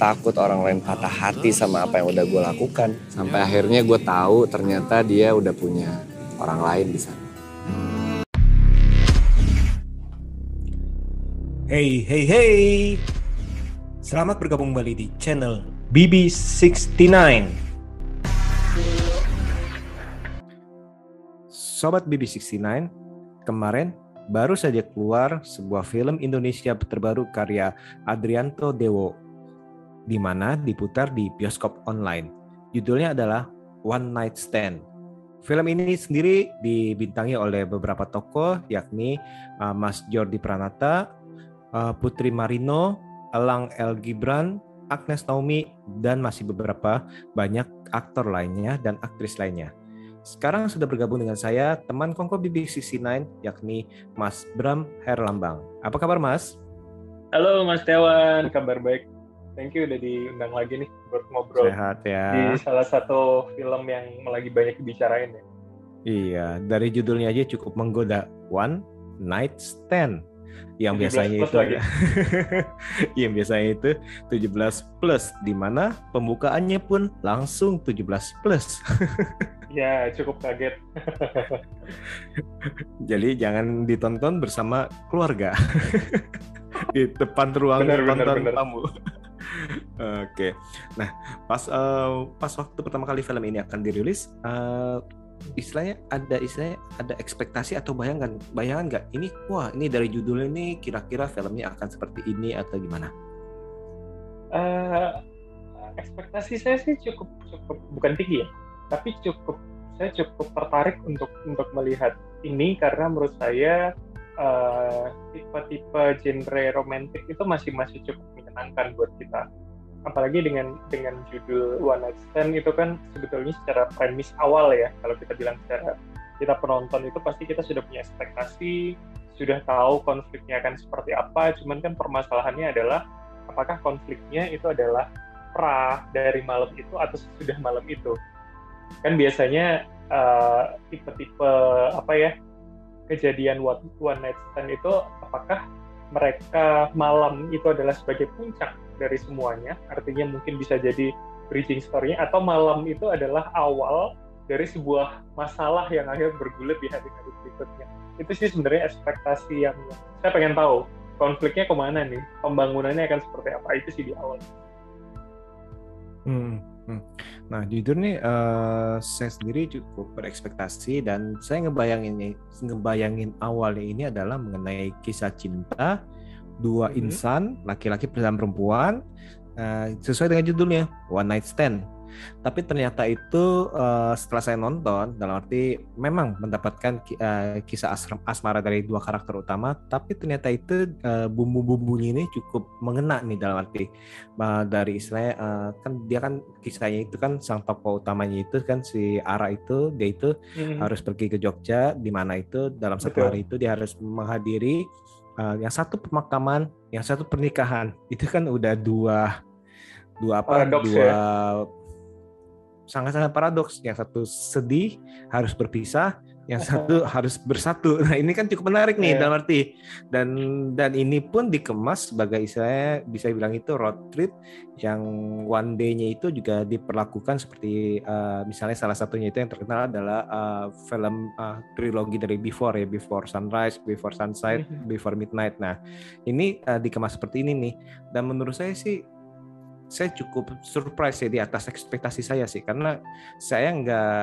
takut orang lain patah hati sama apa yang udah gue lakukan. Sampai akhirnya gue tahu ternyata dia udah punya orang lain di sana. Hey, hey, hey. Selamat bergabung kembali di channel BB69. Sobat BB69, kemarin baru saja keluar sebuah film Indonesia terbaru karya Adrianto Dewo di mana diputar di bioskop online. Judulnya adalah One Night Stand. Film ini sendiri dibintangi oleh beberapa tokoh yakni uh, Mas Jordi Pranata, uh, Putri Marino, Elang El Gibran, Agnes Naomi, dan masih beberapa banyak aktor lainnya dan aktris lainnya. Sekarang sudah bergabung dengan saya teman Kongko BB69 yakni Mas Bram Herlambang. Apa kabar Mas? Halo Mas Dewan, kabar baik. Thank you udah diundang lagi nih buat ngobrol. Sehat ya. Di salah satu film yang lagi banyak dibicarain ya. Iya, dari judulnya aja cukup menggoda. One Night Stand. Yang biasanya itu lagi. yang biasanya itu 17 plus di mana pembukaannya pun langsung 17 plus. ya, cukup kaget. Jadi jangan ditonton bersama keluarga. di depan ruang tonton tamu. Oke, nah pas eh, pas waktu pertama kali film ini akan dirilis, eh, istilahnya ada istilahnya ada ekspektasi atau bayangan bayangan nggak ini wah ini dari judulnya ini kira-kira filmnya akan seperti ini atau gimana? Eh, ekspektasi saya sih cukup cukup bukan tinggi ya, tapi cukup saya cukup tertarik untuk untuk melihat ini karena menurut saya tipe-tipe genre romantis itu masih masih cukup menyenangkan buat kita. Apalagi dengan dengan judul One Night Stand itu kan sebetulnya secara premis awal ya, kalau kita bilang secara kita penonton itu pasti kita sudah punya ekspektasi, sudah tahu konfliknya akan seperti apa. Cuman kan permasalahannya adalah apakah konfliknya itu adalah pra dari malam itu atau sudah malam itu. Kan biasanya eh, tipe-tipe apa ya kejadian one, one night stand itu apakah mereka malam itu adalah sebagai puncak dari semuanya, artinya mungkin bisa jadi bridging story-nya, atau malam itu adalah awal dari sebuah masalah yang akhirnya bergulir di hari-hari berikutnya. Itu sih sebenarnya ekspektasi yang saya pengen tahu konfliknya ke mana nih, pembangunannya akan seperti apa itu sih di awal. Hmm, hmm. Nah, jujur nih eh, saya sendiri cukup berekspektasi dan saya ngebayangin ngebayangin awalnya ini adalah mengenai kisah cinta dua Mhm. insan, laki-laki dan perempuan eh, sesuai dengan judulnya One Night Stand. Tapi ternyata itu eh, setelah saya nonton dalam arti memang mendapatkan eh, kisah asram- asmara dari dua karakter utama, tapi ternyata itu eh, bumbu-bumbunya ini cukup mengena nih dalam arti uh, dari istilahnya uh, kan dia kan kisahnya itu kan sang tokoh utamanya itu kan si Ara itu dia itu harus pergi ke Jogja di mana itu dalam satu Betul. hari itu dia harus menghadiri uh, yang satu pemakaman yang satu pernikahan itu kan udah dua dua apa Paradoks dua ya. Sangat-sangat paradoks yang satu sedih harus berpisah yang satu harus bersatu nah ini kan cukup menarik nih Iya. dalam arti dan dan ini pun dikemas sebagai istilahnya bisa bilang itu road trip yang one day-nya itu juga diperlakukan seperti uh, misalnya salah satunya itu yang terkenal adalah uh, film uh, trilogi dari Before ya Before Sunrise, Before Sunset, Mhm. Before Midnight. Nah ini uh, dikemas seperti ini nih dan menurut saya sih saya cukup surprise ya di atas ekspektasi saya sih karena saya nggak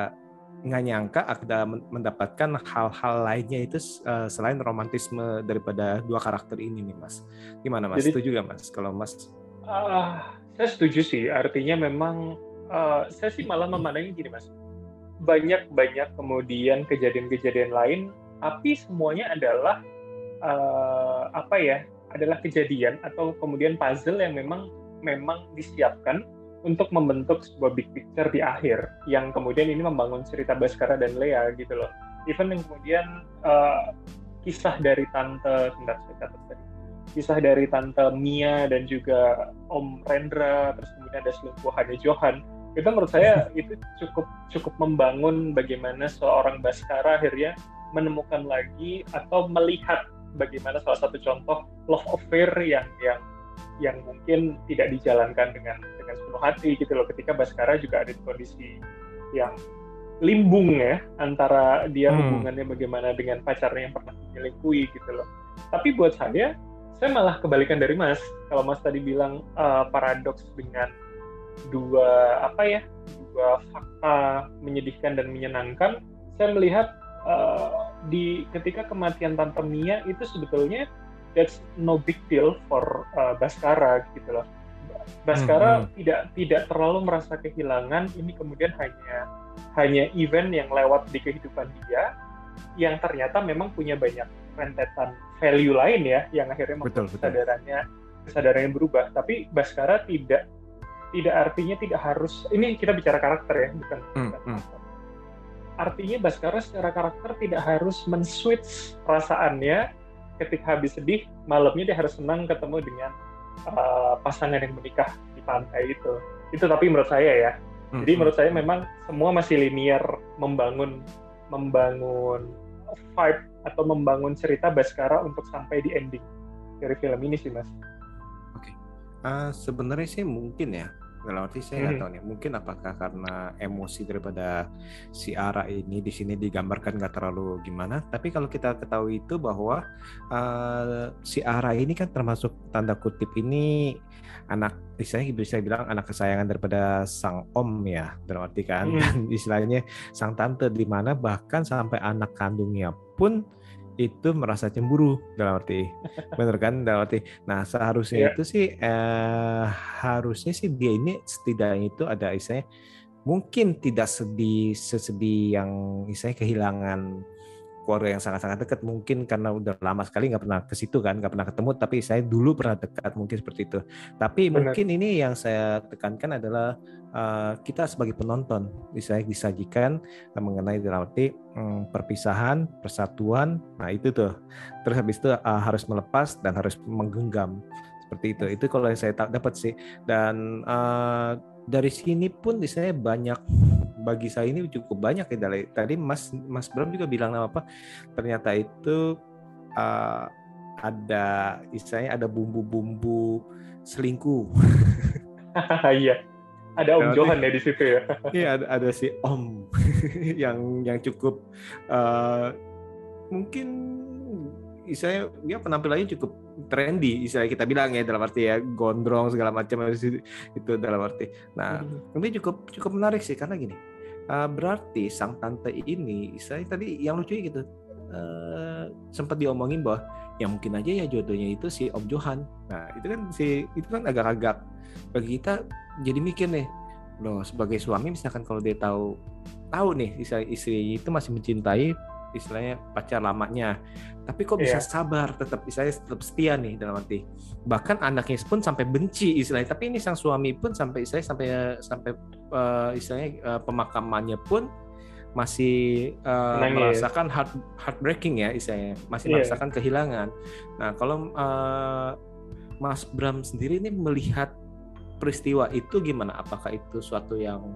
nggak nyangka ada men- mendapatkan hal-hal lainnya itu uh, selain romantisme daripada dua karakter ini nih mas gimana mas Jadi- setuju gak mas kalau mas Ah, saya setuju sih. Artinya memang eh, saya sih malah memandangnya gini mas. Banyak-banyak kemudian kejadian-kejadian lain, tapi semuanya adalah eh, apa ya? Adalah kejadian atau kemudian puzzle yang memang memang disiapkan untuk membentuk sebuah big picture di akhir yang kemudian ini membangun cerita Baskara dan Lea gitu loh. Even yang kemudian eh, kisah dari tante sebentar saya catat tadi kisah dari tante Mia dan juga Om Rendra terus kemudian ada selingkuhannya Johan itu menurut saya itu cukup cukup membangun bagaimana seorang Baskara akhirnya menemukan lagi atau melihat bagaimana salah satu contoh love affair yang yang yang mungkin tidak dijalankan dengan dengan sepenuh hati gitu loh. Ketika Baskara juga ada di kondisi yang limbung ya antara dia hmm. hubungannya bagaimana dengan pacarnya yang pernah menyelingkuhi gitu loh. Tapi buat saya saya malah kebalikan dari Mas. Kalau Mas tadi bilang uh, paradoks dengan dua apa ya dua fakta menyedihkan dan menyenangkan saya melihat uh, di ketika kematian Tante Mia itu sebetulnya that's no big deal for uh, Baskara gitu loh Baskara hmm, hmm. tidak tidak terlalu merasa kehilangan ini kemudian hanya hanya event yang lewat di kehidupan dia yang ternyata memang punya banyak rentetan value lain ya yang akhirnya membuat kesadarannya kesadarannya berubah tapi Baskara tidak tidak artinya tidak harus ini kita bicara karakter ya bukan, hmm, bukan hmm. artinya Baskara secara karakter tidak harus men-switch perasaannya ketika habis sedih malamnya dia harus senang ketemu dengan uh, pasangan yang menikah di pantai itu itu tapi menurut saya ya hmm. jadi menurut saya memang semua masih linear membangun membangun vibe atau membangun cerita Baskara untuk sampai di ending dari film ini sih mas. Oke, okay. uh, sebenarnya sih mungkin ya dalam arti saya nggak hmm. tahu nih mungkin apakah karena emosi daripada si Ara ini di sini digambarkan nggak terlalu gimana tapi kalau kita ketahui itu bahwa uh, si Ara ini kan termasuk tanda kutip ini anak istilahnya bisa bilang anak kesayangan daripada sang om ya dalam arti kan hmm. istilahnya sang tante di mana bahkan sampai anak kandungnya pun itu merasa cemburu dalam arti. Bener kan? Dalam arti. Nah seharusnya yeah. itu sih eh, harusnya sih dia ini setidaknya itu ada istilahnya mungkin tidak sedih sesedih yang istilahnya kehilangan keluarga yang sangat-sangat dekat. Mungkin karena udah lama sekali nggak pernah ke situ kan nggak pernah ketemu tapi saya dulu pernah dekat mungkin seperti itu. Tapi Benar. mungkin ini yang saya tekankan adalah uh, kita sebagai penonton bisa disajikan uh, mengenai dalam arti um, perpisahan persatuan nah itu tuh. Terus habis itu uh, harus melepas dan harus menggenggam. Seperti itu. Itu kalau yang saya dapat sih. Dan uh, dari sini pun saya banyak bagi saya ini cukup banyak ya dari tadi Mas Mas Bram juga bilang apa ternyata itu uh, ada istilahnya ada bumbu-bumbu selingkuh. Iya. ada Om Johan ya di situ ya. Iya ada, ada si Om yang yang cukup uh, mungkin istilahnya dia penampilannya cukup trendy istilahnya kita bilang ya dalam arti ya gondrong segala macam itu dalam arti. Nah, hmm. ini cukup cukup menarik sih karena gini. Uh, berarti sang tante ini istilahnya tadi yang lucu gitu uh, sempat diomongin bahwa ya mungkin aja ya jodohnya itu si Om Johan. Nah, itu kan si itu kan agak-agak bagi kita jadi mikir nih. Loh, sebagai suami misalkan kalau dia tahu tahu nih istri, istri itu masih mencintai istilahnya pacar lamanya. Tapi kok bisa yeah. sabar tetap istilahnya tetap setia nih dalam arti. Bahkan anaknya pun sampai benci istilahnya tapi ini sang suami pun sampai istilahnya sampai sampai uh, istilahnya uh, pemakamannya pun masih uh, merasakan heart heartbreaking ya istilahnya masih yeah. merasakan kehilangan. Nah kalau uh, Mas Bram sendiri ini melihat peristiwa itu gimana? Apakah itu suatu yang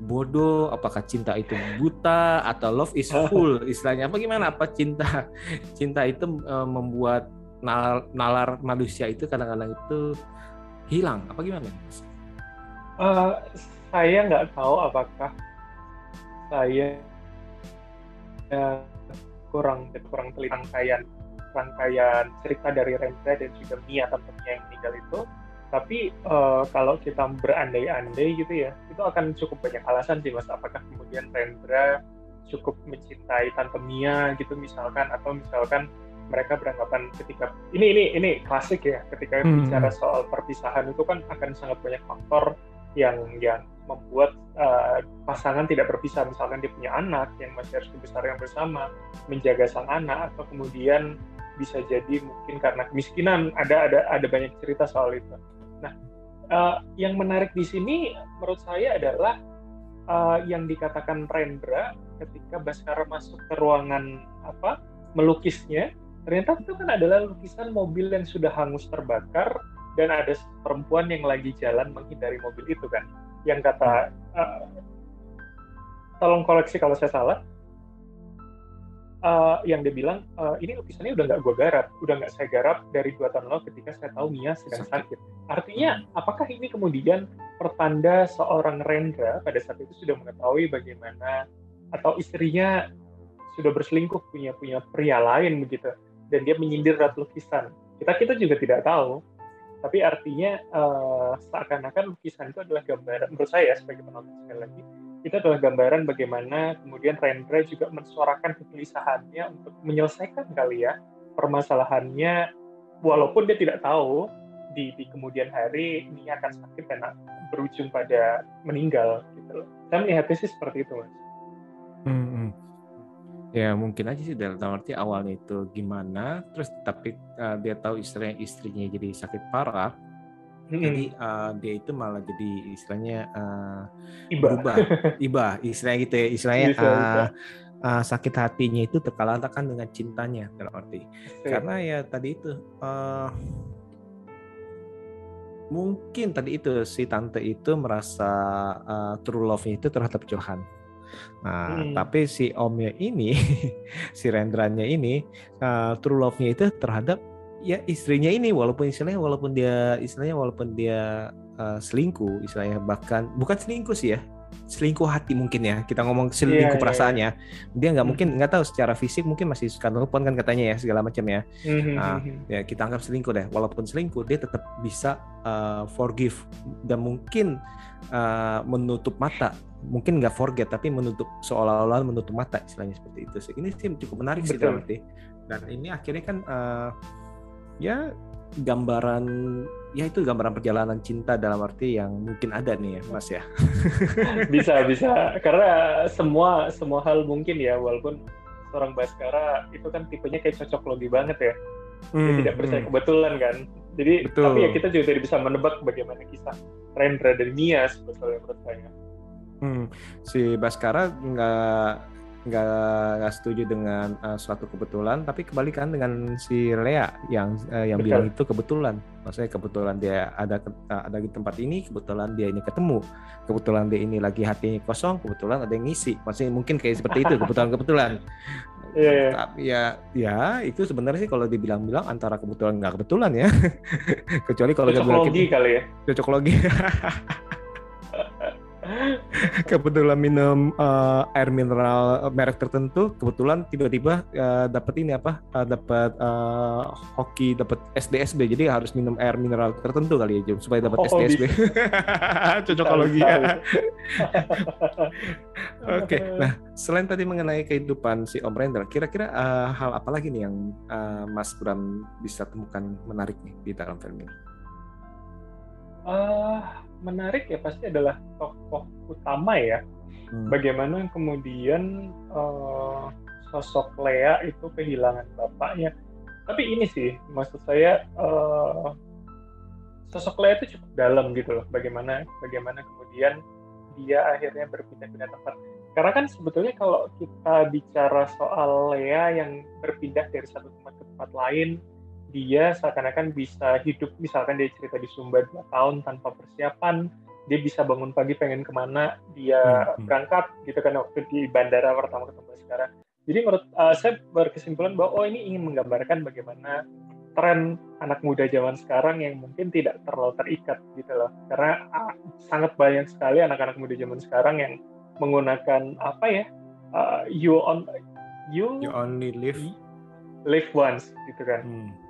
bodoh, apakah cinta itu buta atau love is full istilahnya apa gimana? Apa cinta cinta itu uh, membuat nalar, nalar manusia itu kadang-kadang itu hilang? Apa gimana? Uh, saya nggak tahu apakah saya uh, kurang kurang teliti rangkaian rangkaian cerita dari Rendra dan juga Mia tentunya yang meninggal itu tapi uh, kalau kita berandai-andai gitu ya itu akan cukup banyak alasan sih mas. Apakah kemudian Rendra cukup mencintai Tante Mia gitu misalkan atau misalkan mereka beranggapan ketika ini ini ini klasik ya ketika hmm. bicara soal perpisahan itu kan akan sangat banyak faktor yang yang membuat uh, pasangan tidak berpisah. Misalkan dia punya anak yang masih harus dibesarkan bersama menjaga sang anak atau kemudian bisa jadi mungkin karena kemiskinan. Ada ada ada banyak cerita soal itu Nah, uh, yang menarik di sini menurut saya adalah uh, yang dikatakan Rendra ketika Baskara masuk ke ruangan apa melukisnya, ternyata itu kan adalah lukisan mobil yang sudah hangus terbakar dan ada perempuan yang lagi jalan menghindari mobil itu kan. Yang kata uh, tolong koleksi kalau saya salah. Uh, yang dia bilang uh, ini lukisannya udah nggak gue garap, udah nggak saya garap dari dua tahun lalu ketika saya tahu Mia sedang sakit. Artinya, hmm. apakah ini kemudian pertanda seorang Rendra pada saat itu sudah mengetahui bagaimana atau istrinya sudah berselingkuh punya punya pria lain begitu dan dia menyindir rat lukisan. Kita kita juga tidak tahu. Tapi artinya uh, seakan-akan lukisan itu adalah gambaran menurut saya sebagai penonton sekali lagi itu adalah gambaran bagaimana kemudian Rendra juga mensuarakan kegelisahannya untuk menyelesaikan kali ya permasalahannya walaupun dia tidak tahu di, di kemudian hari ini akan sakit dan berujung pada meninggal gitu loh. Saya melihatnya sih seperti itu mas. Hmm, hmm. Ya mungkin aja sih dalam arti awalnya itu gimana, terus tapi uh, dia tahu istrinya istrinya jadi sakit parah, Hmm. Jadi uh, dia itu malah jadi istilahnya uh, iba. berubah, iba, istilahnya gitu ya, istilahnya bisa, uh, bisa. Uh, sakit hatinya itu terkalahkan dengan cintanya dalam arti. Oke. Karena ya tadi itu uh, mungkin tadi itu si tante itu merasa uh, true love-nya itu terhadap Johan. Nah, hmm. tapi si omnya ini, si Rendranya ini, uh, true love-nya itu terhadap ya istrinya ini walaupun istilahnya walaupun dia istilahnya walaupun dia uh, selingkuh istilahnya bahkan bukan selingkuh sih ya selingkuh hati mungkin ya kita ngomong selingkuh yeah, iya, perasaannya yeah, yeah. dia nggak hmm. mungkin nggak tahu secara fisik mungkin masih suka telepon kan katanya ya segala macam ya mm-hmm. nah, ya kita anggap selingkuh deh walaupun selingkuh dia tetap bisa uh, forgive dan mungkin uh, menutup mata mungkin nggak forget tapi menutup seolah-olah menutup mata istilahnya seperti itu sih ini sih cukup menarik Betul. sih berarti dan ini akhirnya kan uh, ya gambaran ya itu gambaran perjalanan cinta dalam arti yang mungkin ada nih ya Mas ya. bisa bisa karena semua semua hal mungkin ya walaupun seorang Baskara itu kan tipenya kayak cocok logi banget ya. Dia hmm, tidak percaya hmm. kebetulan kan. Jadi Betul. tapi ya kita juga tidak bisa menebak bagaimana kisah Rendra dan Mia sebetulnya menurut saya. Hmm, si Baskara nggak nggak nggak setuju dengan uh, suatu kebetulan tapi kebalikan dengan si Lea yang uh, yang Betul. bilang itu kebetulan. Maksudnya kebetulan dia ada uh, ada di tempat ini kebetulan dia ini ketemu. Kebetulan dia ini lagi hatinya kosong kebetulan ada yang ngisi. Maksudnya mungkin kayak seperti itu kebetulan kebetulan yeah, yeah. tapi ya ya itu sebenarnya sih kalau dibilang-bilang antara kebetulan nggak kebetulan ya. Kecuali kalau cocok logi kali ya. Cocok logi kebetulan minum uh, air mineral merek tertentu, kebetulan tiba-tiba uh, dapat ini apa? Uh, dapat uh, hoki, dapat SDSB. Jadi harus minum air mineral tertentu kali ya, supaya dapat oh, SDSB. Cocokologi ya. Oke, okay. nah selain tadi mengenai kehidupan si Om Rendra, kira-kira uh, hal apa lagi nih yang uh, Mas Bram bisa temukan menarik nih di dalam film ini? Uh, menarik ya pasti adalah tokoh utama ya. Hmm. Bagaimana kemudian uh, sosok Lea itu kehilangan bapaknya. Tapi ini sih maksud saya uh, sosok Lea itu cukup dalam gitu loh. Bagaimana bagaimana kemudian dia akhirnya berpindah-pindah tempat. Karena kan sebetulnya kalau kita bicara soal Lea yang berpindah dari satu tempat ke tempat lain, dia seakan-akan bisa hidup misalkan dia cerita di Sumba dua tahun tanpa persiapan dia bisa bangun pagi pengen ke mana dia hmm, hmm. berangkat gitu kan waktu di bandara pertama ketemu sekarang. Jadi menurut uh, saya berkesimpulan bahwa oh ini ingin menggambarkan bagaimana tren anak muda zaman sekarang yang mungkin tidak terlalu terikat gitu loh. Karena uh, sangat banyak sekali anak-anak muda zaman sekarang yang menggunakan apa ya uh, you on you, you only live live once gitu kan. Hmm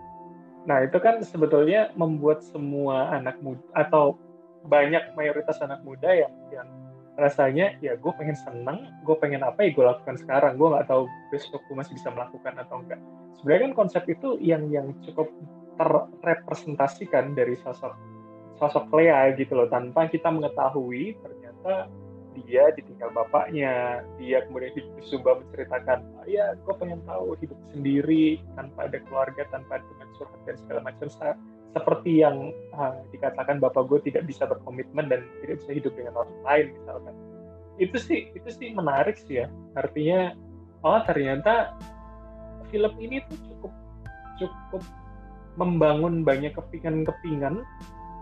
Nah, itu kan sebetulnya membuat semua anak muda atau banyak mayoritas anak muda yang yang rasanya ya gue pengen seneng, gue pengen apa ya gue lakukan sekarang, gue nggak tahu besok gue masih bisa melakukan atau enggak. Sebenarnya kan konsep itu yang yang cukup terrepresentasikan dari sosok sosok Lea gitu loh, tanpa kita mengetahui ternyata dia ditinggal bapaknya, dia kemudian hidup di Sumba menceritakan, ya gue pengen tahu hidup sendiri tanpa ada keluarga, tanpa ada teman curhat dan segala macam. Seperti yang uh, dikatakan bapak gue tidak bisa berkomitmen dan tidak bisa hidup dengan orang lain misalkan. Itu sih itu sih menarik sih ya. Artinya, oh ternyata film ini tuh cukup cukup membangun banyak kepingan-kepingan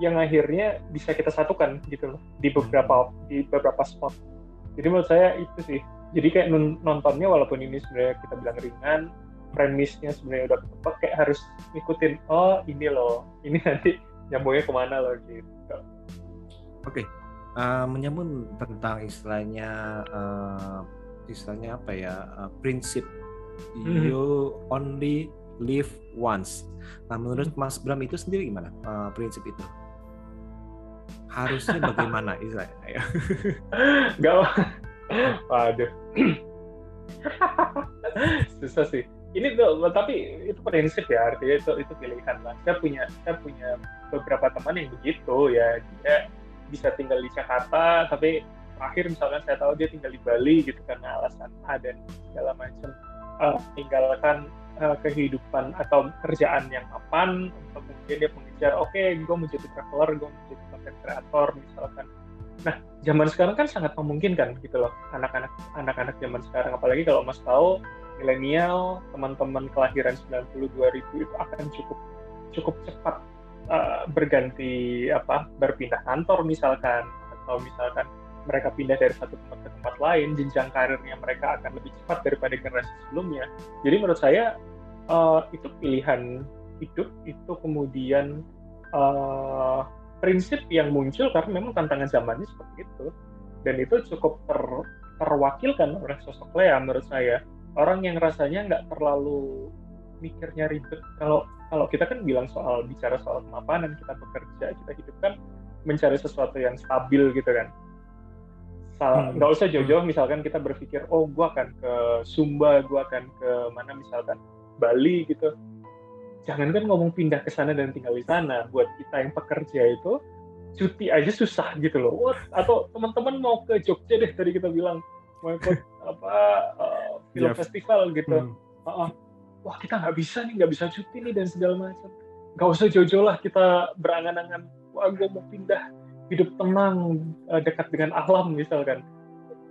yang akhirnya bisa kita satukan gitu loh di beberapa di beberapa spot. Jadi menurut saya itu sih jadi kayak nontonnya walaupun ini sebenarnya kita bilang ringan premisnya sebenarnya udah ketebak kayak harus ngikutin oh ini loh ini nanti nyambungnya ke mana loh gitu oke okay. uh, menyambung tentang istilahnya uh, istilahnya apa ya uh, prinsip hmm. you only live once nah menurut hmm. Mas Bram itu sendiri gimana uh, prinsip itu harusnya bagaimana istilahnya Gak waduh. Susah sih. Ini tuh tapi itu prinsip ya artinya itu itu pilihan lah. Saya punya saya punya beberapa teman yang begitu ya. Dia bisa tinggal di Jakarta tapi terakhir misalkan saya tahu dia tinggal di Bali gitu karena alasan A dan segala macam. Uh, tinggalkan uh, kehidupan atau kerjaan yang aman untuk kemudian dia mengejar oke okay, gue mau jadi traveler gue mau jadi content creator misalkan. Nah zaman sekarang kan sangat memungkinkan gitu loh anak-anak anak-anak zaman sekarang. Apalagi kalau mas tahu milenial, teman-teman kelahiran 90 2000 itu akan cukup cukup cepat uh, berganti apa berpindah kantor misalkan atau misalkan mereka pindah dari satu tempat ke tempat lain, jenjang karirnya mereka akan lebih cepat daripada generasi sebelumnya. Jadi menurut saya uh, itu pilihan hidup itu kemudian uh, prinsip yang muncul karena memang tantangan zamannya seperti itu. Dan itu cukup ter, terwakilkan oleh sosok Lea menurut saya. Orang yang rasanya nggak terlalu mikirnya ribet. Kalau kalau kita kan bilang soal bicara soal kemapanan kita bekerja kita hidup kan mencari sesuatu yang stabil gitu kan hmm. nggak hmm. usah jauh-jauh misalkan kita berpikir oh gue akan ke Sumba gue akan ke mana misalkan Bali gitu jangan kan ngomong pindah ke sana dan tinggal di sana buat kita yang pekerja itu cuti aja susah gitu loh What? atau teman-teman mau ke Jogja deh tadi kita bilang mau ikut apa uh, film yeah. festival gitu hmm. uh, uh, wah kita nggak bisa nih nggak bisa cuti nih dan segala macam nggak usah jauh-jauh lah kita berangan-angan wah gue mau pindah hidup tenang uh, dekat dengan alam misalkan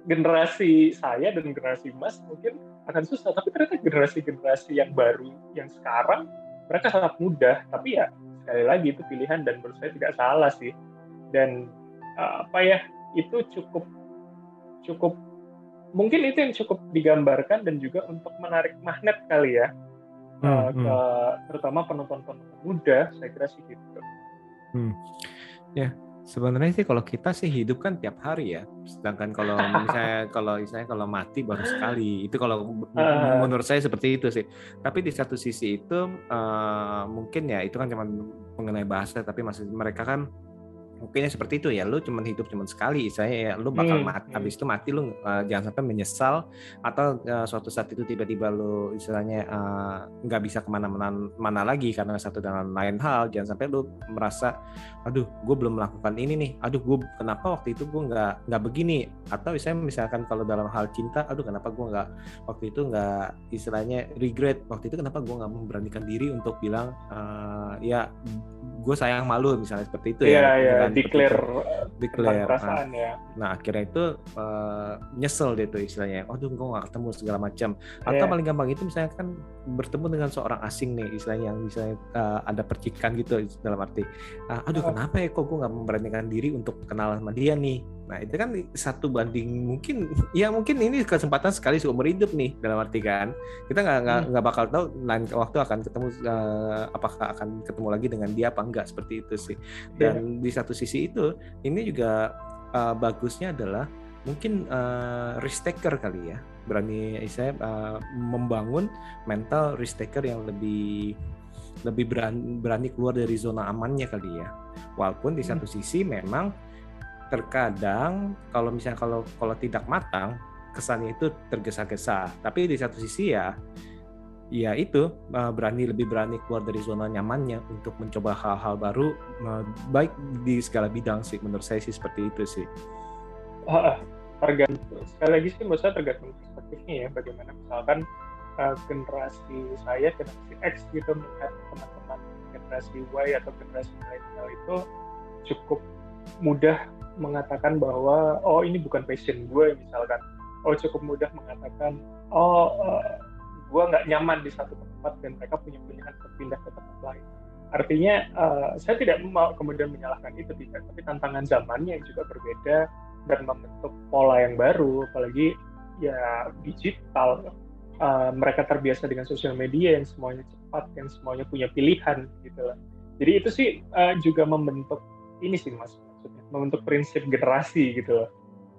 generasi saya dan generasi Mas mungkin akan susah tapi ternyata generasi-generasi yang baru yang sekarang mereka sangat mudah tapi ya sekali lagi itu pilihan dan menurut saya tidak salah sih dan uh, apa ya itu cukup cukup mungkin itu yang cukup digambarkan dan juga untuk menarik magnet kali ya hmm, uh, ke hmm. terutama penonton-penonton muda saya kira sih gitu. Hmm. Ya sebenarnya sih kalau kita sih hidup kan tiap hari ya. Sedangkan kalau misalnya kalau misalnya kalau mati baru sekali. Itu kalau uh, menurut saya seperti itu sih. Tapi di satu sisi itu uh, mungkin ya itu kan cuma mengenai bahasa tapi masih mereka kan mungkinnya seperti itu ya. Lu cuma hidup cuma sekali saya ya lu bakal hmm, mati hmm. habis itu mati lu uh, jangan sampai menyesal atau uh, suatu saat itu tiba-tiba lu istilahnya nggak uh, bisa ke mana-mana mana lagi karena satu dan lain hal. Jangan sampai lu merasa aduh gue belum melakukan ini nih. Aduh gue kenapa waktu itu gue nggak nggak begini? Atau misalnya misalkan kalau dalam hal cinta aduh kenapa gue nggak waktu itu nggak istilahnya regret waktu itu kenapa gue nggak memberanikan diri untuk bilang uh, ya gue sayang malu misalnya seperti itu yeah, ya yeah, iya, declare declare perasaan nah, ya. Nah akhirnya itu uh, nyesel deh tuh istilahnya. Oh tuh gue gak ketemu segala macam. Atau yeah. paling gampang itu misalnya kan bertemu dengan seorang asing nih istilahnya yang misalnya uh, ada percikan gitu dalam arti uh, aduh kenapa ya kok gue nggak memberanikan diri untuk kenal sama dia nih Nah itu kan satu banding mungkin ya mungkin ini kesempatan sekali seumur hidup nih dalam arti kan kita nggak nggak hmm. bakal tahu lain waktu akan ketemu uh, apakah akan ketemu lagi dengan dia apa enggak seperti itu sih dan yeah. di satu sisi itu ini juga uh, bagusnya adalah mungkin uh, risk taker kali ya berani saya uh, membangun mental risk taker yang lebih lebih berani, berani keluar dari zona amannya kali ya walaupun di satu hmm. sisi memang terkadang kalau misalnya kalau kalau tidak matang kesannya itu tergesa-gesa. Tapi di satu sisi ya ya itu berani lebih berani keluar dari zona nyamannya untuk mencoba hal-hal baru baik di segala bidang sih menurut saya sih seperti itu sih. Uh, tergantung. Sekali lagi sih menurut saya tergantung perspektifnya ya bagaimana misalkan uh, generasi saya generasi X gitu melihat teman-teman generasi Y atau generasi milenial itu cukup mudah mengatakan bahwa oh ini bukan passion gue misalkan. Oh cukup mudah mengatakan oh uh, gue nggak nyaman di satu tempat dan mereka punya pilihan untuk pindah ke tempat lain. Artinya uh, saya tidak mau kemudian menyalahkan itu tidak. Tapi tantangan zamannya yang juga berbeda dan membentuk pola yang baru. Apalagi ya digital. Uh, mereka terbiasa dengan sosial media yang semuanya cepat yang semuanya punya pilihan gitu lah. Jadi itu sih uh, juga membentuk ini sih mas membentuk prinsip generasi gitu loh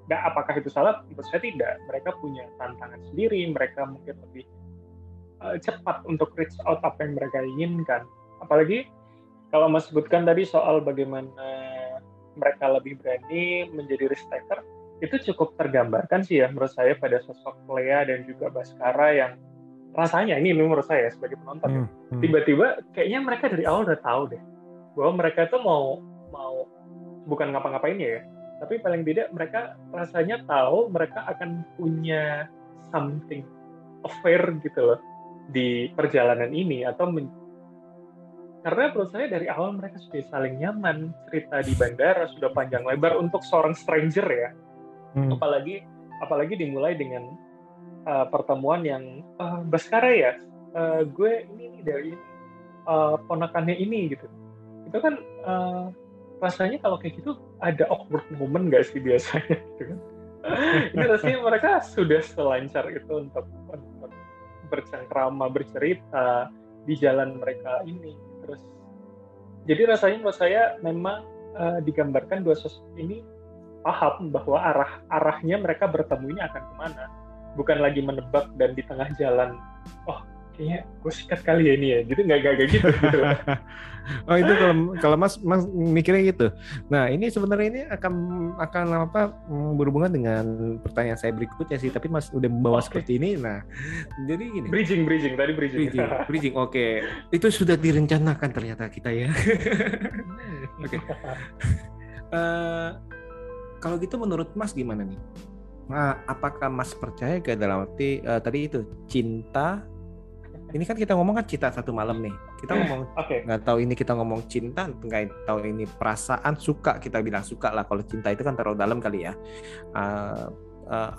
Nah, apakah itu salah? Menurut saya tidak. Mereka punya tantangan sendiri, mereka mungkin lebih uh, cepat untuk reach out apa yang mereka inginkan. Apalagi kalau Mas sebutkan tadi soal bagaimana mereka lebih berani menjadi risk taker, itu cukup tergambarkan sih ya menurut saya pada sosok Lea dan juga Baskara yang rasanya ini menurut saya sebagai penonton ya, hmm, hmm. tiba-tiba kayaknya mereka dari awal udah tahu deh bahwa mereka itu mau mau bukan ngapa-ngapain ya tapi paling tidak mereka rasanya tahu mereka akan punya something affair gitu loh di perjalanan ini atau men... karena menurut saya dari awal mereka sudah saling nyaman cerita di bandara sudah panjang lebar untuk seorang stranger ya. Hmm. apalagi apalagi dimulai dengan uh, pertemuan yang uh, Baskara ya. Uh, gue ini, ini dari uh, ponakannya ini gitu. Itu kan uh, rasanya kalau kayak gitu ada awkward moment gak sih biasanya gitu kan? Ini rasanya mereka sudah selancar itu untuk, untuk bercengkrama bercerita di jalan mereka ini terus. Jadi rasanya menurut saya memang uh, digambarkan dua sosok ini paham bahwa arah arahnya mereka bertemu ini akan ke mana. Bukan lagi menebak dan di tengah jalan oh kayaknya gue sikat kali ya ini ya. Gitu nggak gak gitu, gitu. oh itu kalau kalau mas mas mikirnya gitu. Nah ini sebenarnya ini akan akan apa mm, berhubungan dengan pertanyaan saya berikutnya sih. Tapi mas udah membawa okay. seperti ini. Nah jadi gini. Bridging bridging. Tadi bridging. Bridging, bridging. Oke. Okay. itu sudah direncanakan ternyata kita ya. Oke. Okay. uh, eh, kalau gitu menurut mas gimana nih? Nah, apakah Mas percaya ke dalam arti uh, tadi itu cinta ini kan kita ngomong kan cinta satu malam nih. Kita ngomong nggak okay. tahu ini kita ngomong cinta, nggak tahu ini perasaan suka kita bilang suka lah. Kalau cinta itu kan terlalu dalam kali ya. Uh, uh,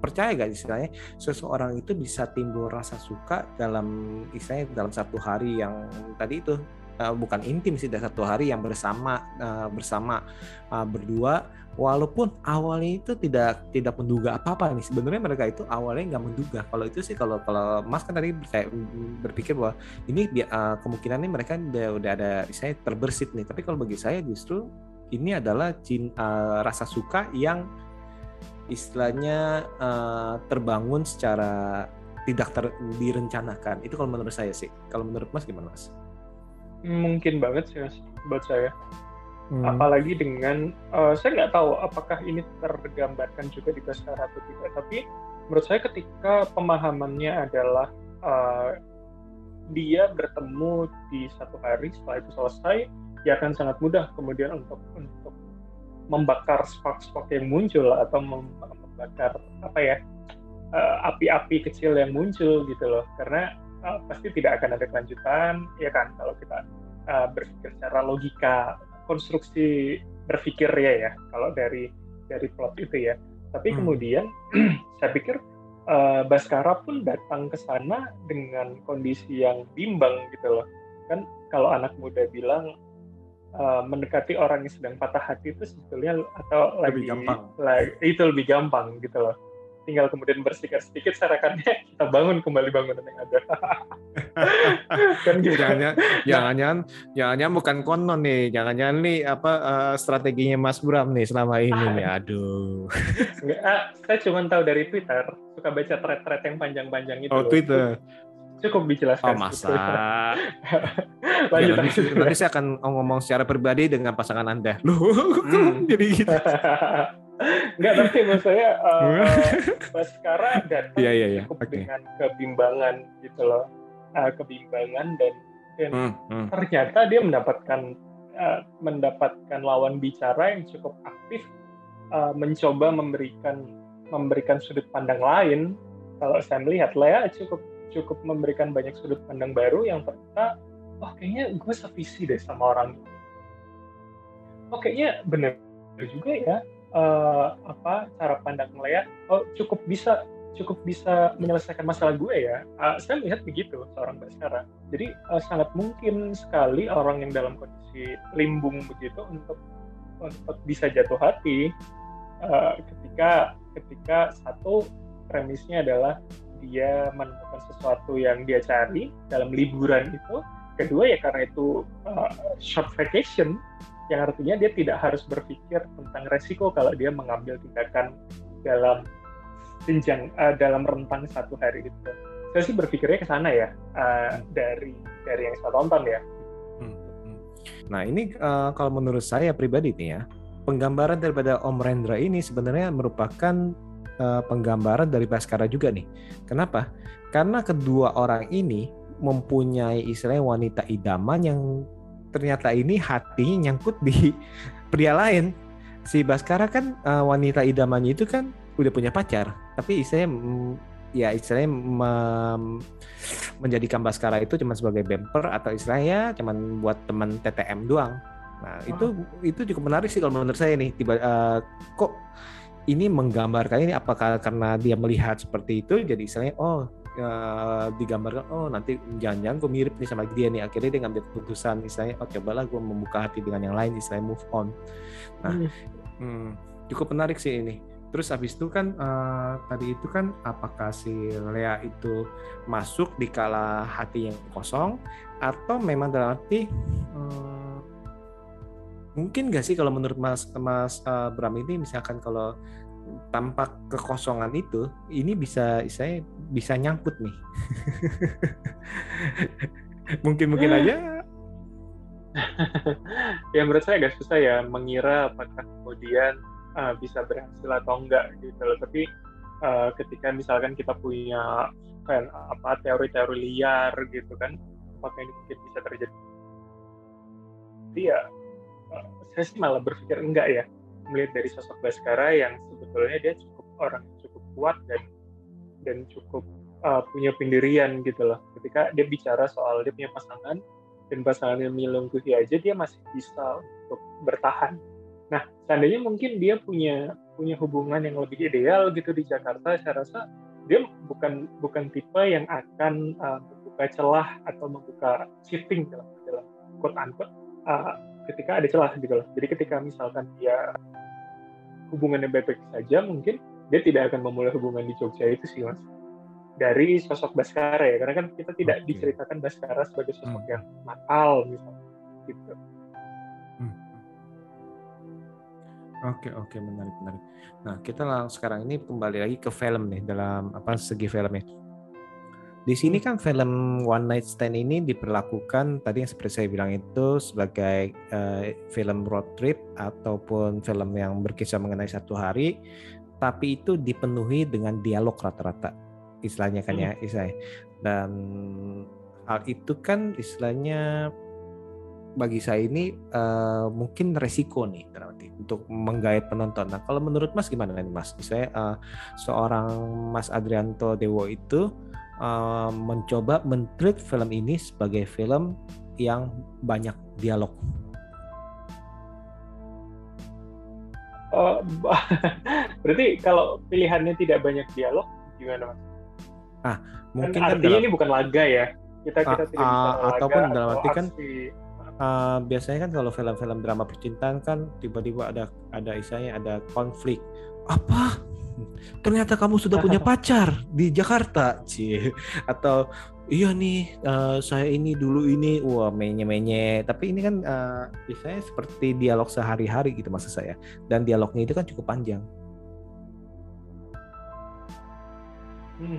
percaya gak istilahnya seseorang itu bisa timbul rasa suka dalam istilahnya dalam satu hari yang tadi itu uh, bukan intim sih dalam satu hari yang bersama uh, bersama uh, berdua walaupun awalnya itu tidak tidak menduga apa-apa nih. Sebenarnya mereka itu awalnya nggak menduga. Kalau itu sih kalau kalau Mas kan tadi saya berpikir bahwa ini uh, kemungkinan ini mereka udah, udah ada saya terbersit nih. Tapi kalau bagi saya justru ini adalah cinta, uh, rasa suka yang istilahnya uh, terbangun secara tidak ter, direncanakan. Itu kalau menurut saya sih. Kalau menurut Mas gimana Mas? Mungkin banget sih Mas buat saya Hmm. Apalagi dengan uh, saya nggak tahu apakah ini tergambarkan juga di Baskara atau tidak, tapi menurut saya ketika pemahamannya adalah uh, dia bertemu di satu hari setelah itu selesai, ya akan sangat mudah kemudian untuk untuk membakar spark-spark yang muncul atau membakar apa ya eh, api-api uh, kecil yang muncul gitu loh, karena uh, pasti tidak akan ada kelanjutan, ya kan kalau kita uh, berpikir secara logika konstruksi berpikir ya ya kalau dari dari plot itu ya. Tapi hmm. kemudian saya pikir uh, Baskara pun datang ke sana dengan kondisi yang bimbang gitu loh. Kan kalau anak muda bilang uh, mendekati orang yang sedang patah hati itu sebetulnya atau lebih lagi, gampang. Lagi, itu lebih gampang gitu loh tinggal kemudian bersikap sedikit sarakannya kita bangun kembali bangunan yang ada kan gitu jangan jangan jangan bukan konon nih jangan jangan nih apa uh, strateginya Mas Bram nih selama ini nih aduh Nggak, ah, saya cuma tahu dari Twitter suka baca thread-thread yang panjang-panjang itu oh Twitter cukup dijelaskan. Oh masa. Lanjut. Ya, nanti, nanti saya akan ngomong secara pribadi dengan pasangan Anda. Loh, hmm. jadi gitu. Enggak, tapi saya uh, sekarang datang yeah, yeah, yeah. cukup okay. dengan kebimbangan gitu loh. Uh, kebimbangan dan, dan hmm, hmm. ternyata dia mendapatkan uh, mendapatkan lawan bicara yang cukup aktif uh, mencoba memberikan memberikan sudut pandang lain. Kalau saya melihat Lea cukup cukup memberikan banyak sudut pandang baru yang ternyata oh kayaknya gue sevisi deh sama orang ini. Oh kayaknya bener juga ya uh, apa cara pandang Lea oh cukup bisa cukup bisa menyelesaikan masalah gue ya uh, saya melihat begitu seorang Baskara jadi uh, sangat mungkin sekali orang yang dalam kondisi limbung begitu untuk untuk bisa jatuh hati uh, ketika ketika satu premisnya adalah dia menemukan sesuatu yang dia cari dalam liburan itu. Kedua ya karena itu uh, short vacation yang artinya dia tidak harus berpikir tentang resiko kalau dia mengambil tindakan dalam jenjang uh, dalam rentang satu hari itu. Saya sih berpikirnya ke sana ya uh, dari dari yang saya tonton ya. Hmm, hmm. Nah ini uh, kalau menurut saya pribadi nih ya, penggambaran daripada Om Rendra ini sebenarnya merupakan uh, penggambaran dari Baskara juga nih. Kenapa? Karena kedua orang ini mempunyai istilahnya wanita idaman yang ternyata ini hatinya nyangkut di pria lain. Si Baskara kan uh, wanita idamannya itu kan udah punya pacar, tapi istilahnya ya istilahnya mem, menjadikan Baskara itu cuma sebagai bumper atau istilahnya cuma buat teman TTM doang. Nah, oh. itu itu cukup menarik sih kalau menurut saya nih. Tiba uh, kok ini menggambarkan ini apakah karena dia melihat seperti itu jadi istilahnya oh uh, digambarkan oh nanti jangan-jangan gue mirip nih sama dia nih akhirnya dia ngambil keputusan misalnya oh cobalah gue membuka hati dengan yang lain istilahnya move on nah hmm. Hmm, cukup menarik sih ini terus habis itu kan uh, tadi itu kan apakah si Lea itu masuk di kala hati yang kosong atau memang dalam arti hmm, mungkin gak sih kalau menurut Mas Mas uh, Bram ini misalkan kalau tampak kekosongan itu ini bisa saya bisa nyangkut nih. Mungkin mungkin aja. Ya menurut saya agak susah ya mengira apakah kemudian uh, bisa berhasil atau enggak gitu loh tapi uh, ketika misalkan kita punya kan apa teori-teori liar gitu kan apakah ini mungkin bisa terjadi jadi ya uh, saya sih malah berpikir enggak ya melihat dari sosok Baskara yang sebetulnya dia cukup orang cukup kuat dan dan cukup uh, punya pendirian gitu loh. Ketika dia bicara soal dia punya pasangan dan pasangannya melungkuhi aja dia masih bisa untuk bertahan. Nah, seandainya mungkin dia punya punya hubungan yang lebih ideal gitu di Jakarta, saya rasa dia bukan bukan tipe yang akan uh, membuka celah atau membuka cheating dalam dalam quote unquote uh, ketika ada celah gitu loh. Jadi ketika misalkan dia hubungannya baik-baik saja, mungkin dia tidak akan memulai hubungan di Jogja itu sih mas. Dari sosok Baskara ya, karena kan kita tidak okay. diceritakan Baskara sebagai sosok hmm. yang nakal misalnya, gitu. Oke okay, oke okay, menarik menarik. Nah kita langsung sekarang ini kembali lagi ke film nih dalam apa segi filmnya. Di sini kan film One Night Stand ini diperlakukan tadi yang seperti saya bilang itu sebagai uh, film road trip ataupun film yang berkisah mengenai satu hari, tapi itu dipenuhi dengan dialog rata-rata istilahnya kan ya, hmm. istilahnya. Dan hal itu kan istilahnya bagi saya ini uh, mungkin resiko nih berarti untuk menggait penonton. Nah kalau menurut Mas gimana nih Mas? Saya uh, seorang Mas Adrianto Dewo itu uh, mencoba mentreat film ini sebagai film yang banyak dialog. Uh, berarti kalau pilihannya tidak banyak dialog gimana mas? Ah mungkin kan, kan artinya dalam, ini bukan laga ya kita kita uh, tidak bisa uh, ataupun dalam arti kan uh, biasanya kan kalau film-film drama percintaan kan tiba-tiba ada ada isanya ada konflik. Apa? Ternyata kamu sudah punya pacar di Jakarta, cie. Atau iya nih uh, saya ini dulu ini. Wah menye menye tapi ini kan uh, biasanya seperti dialog sehari-hari gitu maksud saya. Dan dialognya itu kan cukup panjang. Hmm.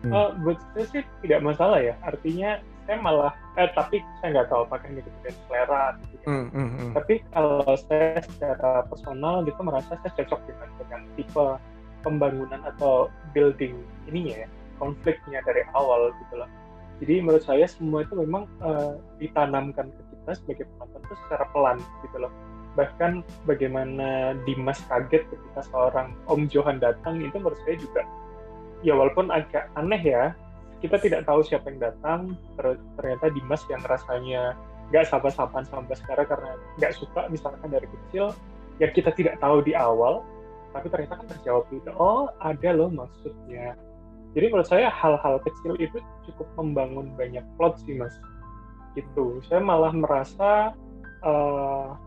Hmm. Uh, buat saya sih tidak masalah ya. Artinya saya malah eh tapi saya nggak tahu apakah ini kemudian selera gitu. Hmm, hmm, hmm. tapi kalau saya secara personal gitu merasa saya cocok dengan dengan tipe pembangunan atau building ininya ya konfliknya dari awal gitu loh jadi menurut saya semua itu memang uh, ditanamkan ke kita sebagai penonton itu secara pelan gitu loh bahkan bagaimana Dimas kaget ketika seorang Om Johan datang itu menurut saya juga ya walaupun agak aneh ya kita tidak tahu siapa yang datang ternyata Dimas yang rasanya nggak sabar-sabar sampai sekarang karena nggak suka misalkan dari kecil yang kita tidak tahu di awal tapi ternyata kan terjawab gitu oh ada loh maksudnya. Jadi menurut saya hal-hal kecil itu cukup membangun banyak plot sih mas. Gitu. Saya malah merasa uh,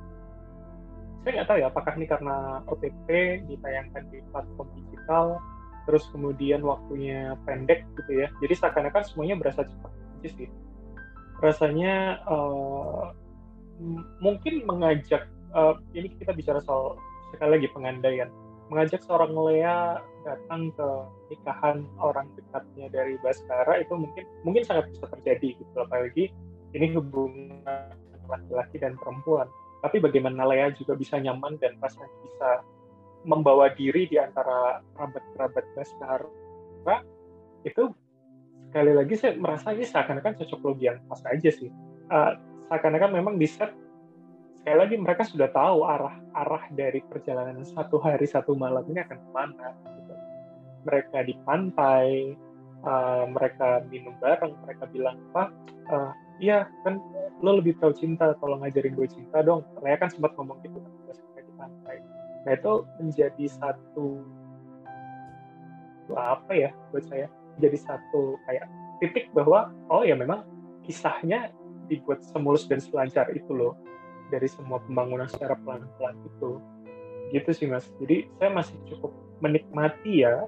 saya nggak tahu ya apakah ini karena OTT ditayangkan di platform digital terus kemudian waktunya pendek gitu ya. Jadi seakan-akan semuanya berasa cepat aja sih. Rasanya uh, mungkin mengajak uh, ini kita bicara soal sekali lagi pengandaian mengajak seorang Lea datang ke nikahan orang dekatnya dari Baskara itu mungkin mungkin sangat bisa terjadi gitu apalagi ini hubungan laki-laki dan perempuan tapi bagaimana Lea juga bisa nyaman dan rasanya bisa membawa diri di antara kerabat-kerabat Baskara itu sekali lagi saya merasa ini seakan-akan cocok logi yang pas aja sih uh, seakan-akan memang set sekali lagi mereka sudah tahu arah arah dari perjalanan satu hari satu malam ini akan ke mana. Gitu. Mereka di pantai, uh, mereka minum bareng, mereka bilang pak, uh, iya kan lo lebih tahu cinta, tolong ngajarin gue cinta dong. Mereka kan sempat ngomong gitu kan. Nah itu menjadi satu apa ya buat saya? Jadi satu kayak titik bahwa oh ya memang kisahnya dibuat semulus dan selancar itu loh dari semua pembangunan secara pelan-pelan itu. Gitu sih mas. Jadi saya masih cukup menikmati ya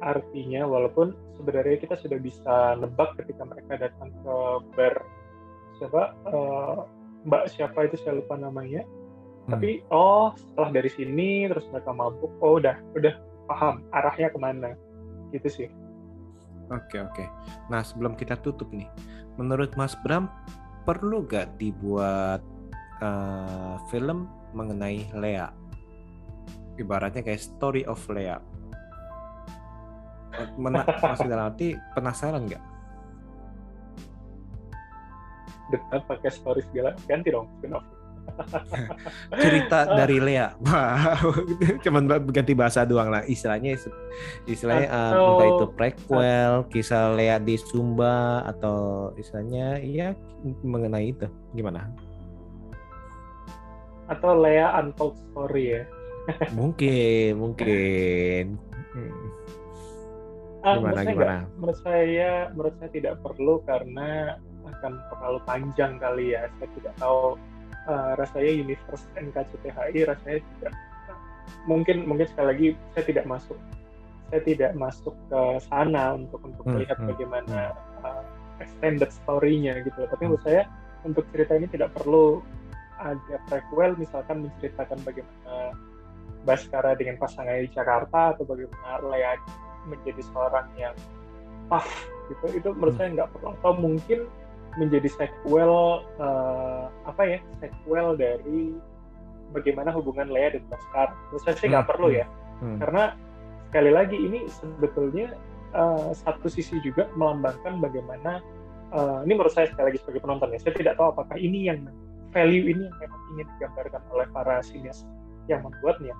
artinya walaupun sebenarnya kita sudah bisa nebak ketika mereka datang ke bar siapa uh, mbak siapa itu saya lupa namanya hmm. tapi oh setelah dari sini terus mereka mabuk oh udah udah paham arahnya ke mana gitu sih oke oke nah sebelum kita tutup nih menurut Mas Bram perlu gak dibuat uh, film mengenai Lea. Ibaratnya kayak story of Lea. Mena masih dalam arti penasaran nggak? Dekat pakai story segala ganti dong spin off. Cerita dari Lea. Cuman ganti bahasa doang lah istilahnya istilahnya uh, entah itu prequel, kisah Lea di Sumba atau istilahnya ya mengenai itu. Gimana? atau Lea Untold Story ya mungkin mungkin hmm. ah, gimana menurut gimana saya, menurut saya menurut saya tidak perlu karena akan terlalu panjang kali ya saya tidak tahu uh, rasanya universe NKCTHI rasanya tidak mungkin mungkin sekali lagi saya tidak masuk. Saya tidak masuk ke sana untuk untuk hmm, melihat hmm, bagaimana uh, extended story-nya gitu tapi menurut saya untuk cerita ini tidak perlu ada prequel misalkan menceritakan bagaimana Baskara dengan pasangannya di Jakarta atau bagaimana Lea menjadi seorang yang tough gitu. Itu menurut hmm. saya nggak perlu. Atau mungkin menjadi sequel uh, apa ya sequel dari bagaimana hubungan Lea dan Baskara menurut saya sih nggak hmm. perlu ya hmm. karena sekali lagi ini sebetulnya uh, satu sisi juga melambangkan bagaimana uh, ini menurut saya sekali lagi sebagai penonton ya saya tidak tahu apakah ini yang value ini yang memang ingin digambarkan oleh para sinias yang membuatnya.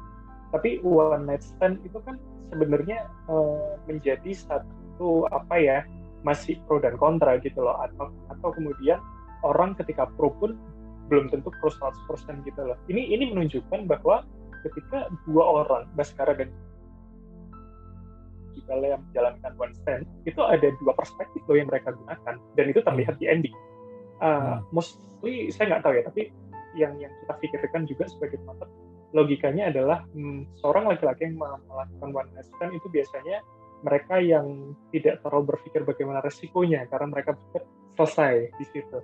Tapi one night stand itu kan sebenarnya uh, menjadi satu apa ya masih pro dan kontra gitu loh atau atau kemudian orang ketika pro pun belum tentu pro 100% gitu loh. Ini ini menunjukkan bahwa ketika dua orang Baskara dan juga yang menjalankan one stand itu ada dua perspektif loh yang mereka gunakan dan itu terlihat di ending. Uh, hmm. most mostly saya nggak tahu ya tapi yang yang kita pikirkan juga sebagai penonton logikanya adalah hmm, seorang laki-laki yang melakukan one night stand itu biasanya mereka yang tidak terlalu berpikir bagaimana resikonya karena mereka pikir selesai di situ.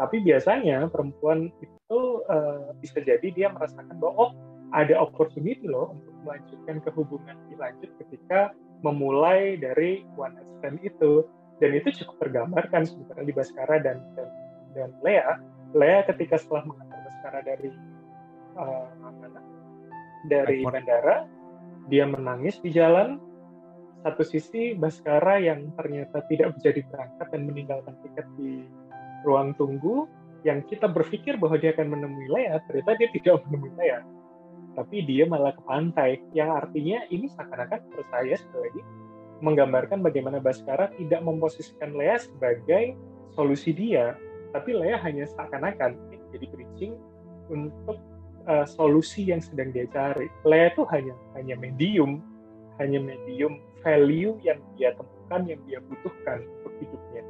Tapi biasanya perempuan itu uh, bisa jadi dia merasakan bahwa oh ada opportunity loh untuk melanjutkan ke hubungan lanjut ketika memulai dari one night stand itu dan itu cukup tergambarkan sebenarnya di Baskara dan dan, dan Lea Lea ketika setelah mengantar Baskara dari uh, mana? dari bandara, dia menangis di jalan. Satu sisi Baskara yang ternyata tidak menjadi berangkat dan meninggalkan tiket di ruang tunggu, yang kita berpikir bahwa dia akan menemui Lea, ternyata dia tidak menemui Lea. Tapi dia malah ke pantai, yang artinya ini seakan-akan menurut saya sekali lagi menggambarkan bagaimana Baskara tidak memposisikan Lea sebagai solusi dia, tapi Lea hanya seakan-akan jadi bridging untuk uh, solusi yang sedang dia cari. Lea itu hanya hanya medium, hanya medium value yang dia temukan, yang dia butuhkan untuk hidupnya.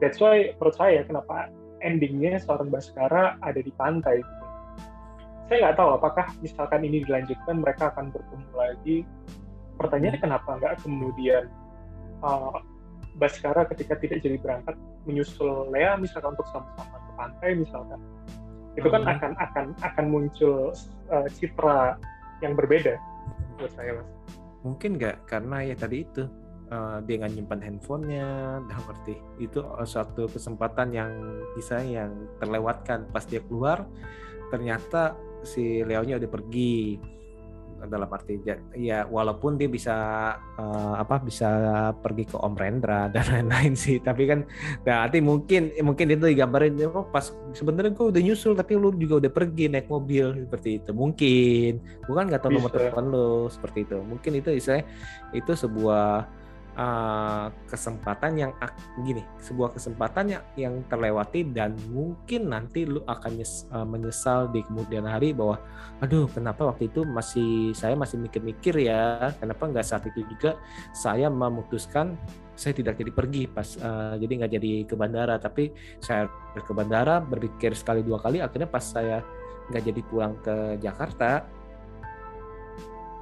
That's why menurut saya kenapa endingnya seorang Baskara ada di pantai. Gitu. Saya nggak tahu apakah misalkan ini dilanjutkan mereka akan bertemu lagi pertanyaannya kenapa nggak kemudian uh, Baskara ketika tidak jadi berangkat menyusul Lea misalkan untuk sama-sama ke pantai misalkan itu kan Hmm. akan akan akan muncul uh, citra yang berbeda menurut saya mas Mungkin nggak karena ya tadi itu eh, dia nggak nyimpan handphonenya, dalam arti itu eh, suatu kesempatan yang bisa yang terlewatkan. Pas dia keluar ternyata si Leonya udah pergi dalam arti ya walaupun dia bisa eh, apa bisa pergi ke Om Rendra dan lain-lain sih. Tapi kan berarti mungkin mungkin itu digambarin oh pas sebenarnya gue udah nyusul tapi lu juga udah pergi naik mobil seperti itu. Mungkin. Bukan nggak tahu nomor telepon lu seperti itu. Mungkin itu istilahnya itu sebuah uh, kesempatan yang gini sebuah kesempatan yang, yang terlewati dan mungkin nanti lu akan nyes- uh, menyesal di kemudian hari bahwa aduh kenapa waktu itu masih saya masih mikir-mikir ya kenapa nggak saat itu juga saya memutuskan saya tidak jadi pergi pas uh, jadi nggak jadi ke bandara. Tapi saya ke bandara berpikir sekali dua kali akhirnya pas saya nggak jadi pulang ke Jakarta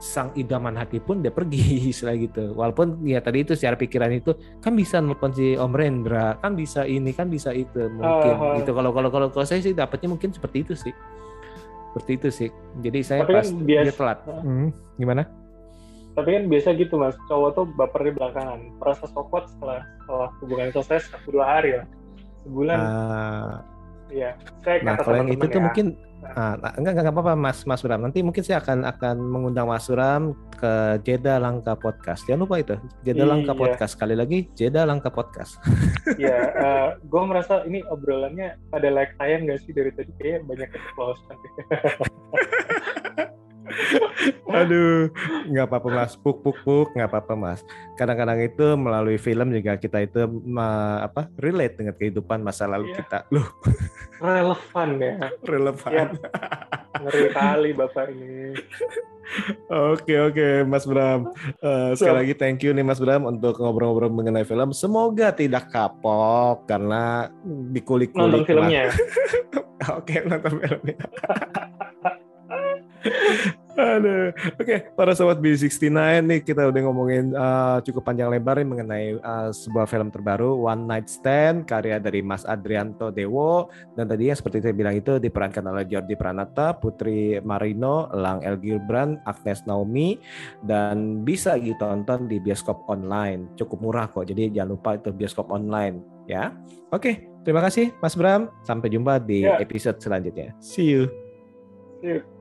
sang idaman hati pun dia pergi istilah gitu. Walaupun ya tadi itu secara pikiran itu kan bisa nelpon si Om Rendra kan bisa ini kan bisa itu mungkin Ah, ah. itu kalau kalau kalau kalau saya sih dapatnya mungkin seperti itu sih. Seperti itu sih. Jadi saya Tapi kan pas bias- dia telat. Hmm, gimana? Tapi kan biasa gitu mas. Cowok tuh baper di belakangan. Merasa sokot setelah setelah hubungan selesai satu dua hari lah. Sebulan. Ah, ya saya Nah, kata kalau yang itu teman-teman tuh ya, mungkin ah, nah, enggak enggak apa-apa Mas Mas Bram. Nanti mungkin saya akan akan mengundang Mas Bram ke Jeda Langka Podcast. Jangan lupa itu, Jeda Langka Iya. Podcast. Sekali lagi Jeda Langka Podcast. ya gue merasa ini obrolannya ada like tayang nggak sih dari tadi kayak banyak keceplosan Aduh, nggak apa-apa Mas. Puk puk puk, nggak apa-apa Mas. Kadang-kadang itu melalui film juga kita itu ma- apa relate dengan kehidupan masa lalu Iya. kita. Loh, relevan ya relevan. ya ngeri kali bapak ini Oke oke Mas Bram. Eh, sekali lagi thank you nih Mas Bram untuk ngobrol-ngobrol mengenai film. Semoga tidak kapok karena dikulik-kulik. nonton filmnya lah. Oke nonton filmnya. Aduh. Oke, para sobat B69 nih kita udah ngomongin eh, cukup panjang lebar nih mengenai eh, sebuah film terbaru One Night Stand karya dari Mas Adrianto Dewo dan tadi yang seperti saya bilang itu diperankan oleh Jordi Pranata, Putri Marino, Lang El Gilbran, Agnes Naomi dan bisa ditonton di bioskop online. Cukup murah kok. Jadi jangan lupa itu bioskop online ya. Oke, terima kasih Mas Bram. Sampai jumpa di Ya. episode selanjutnya. See you. Yuk.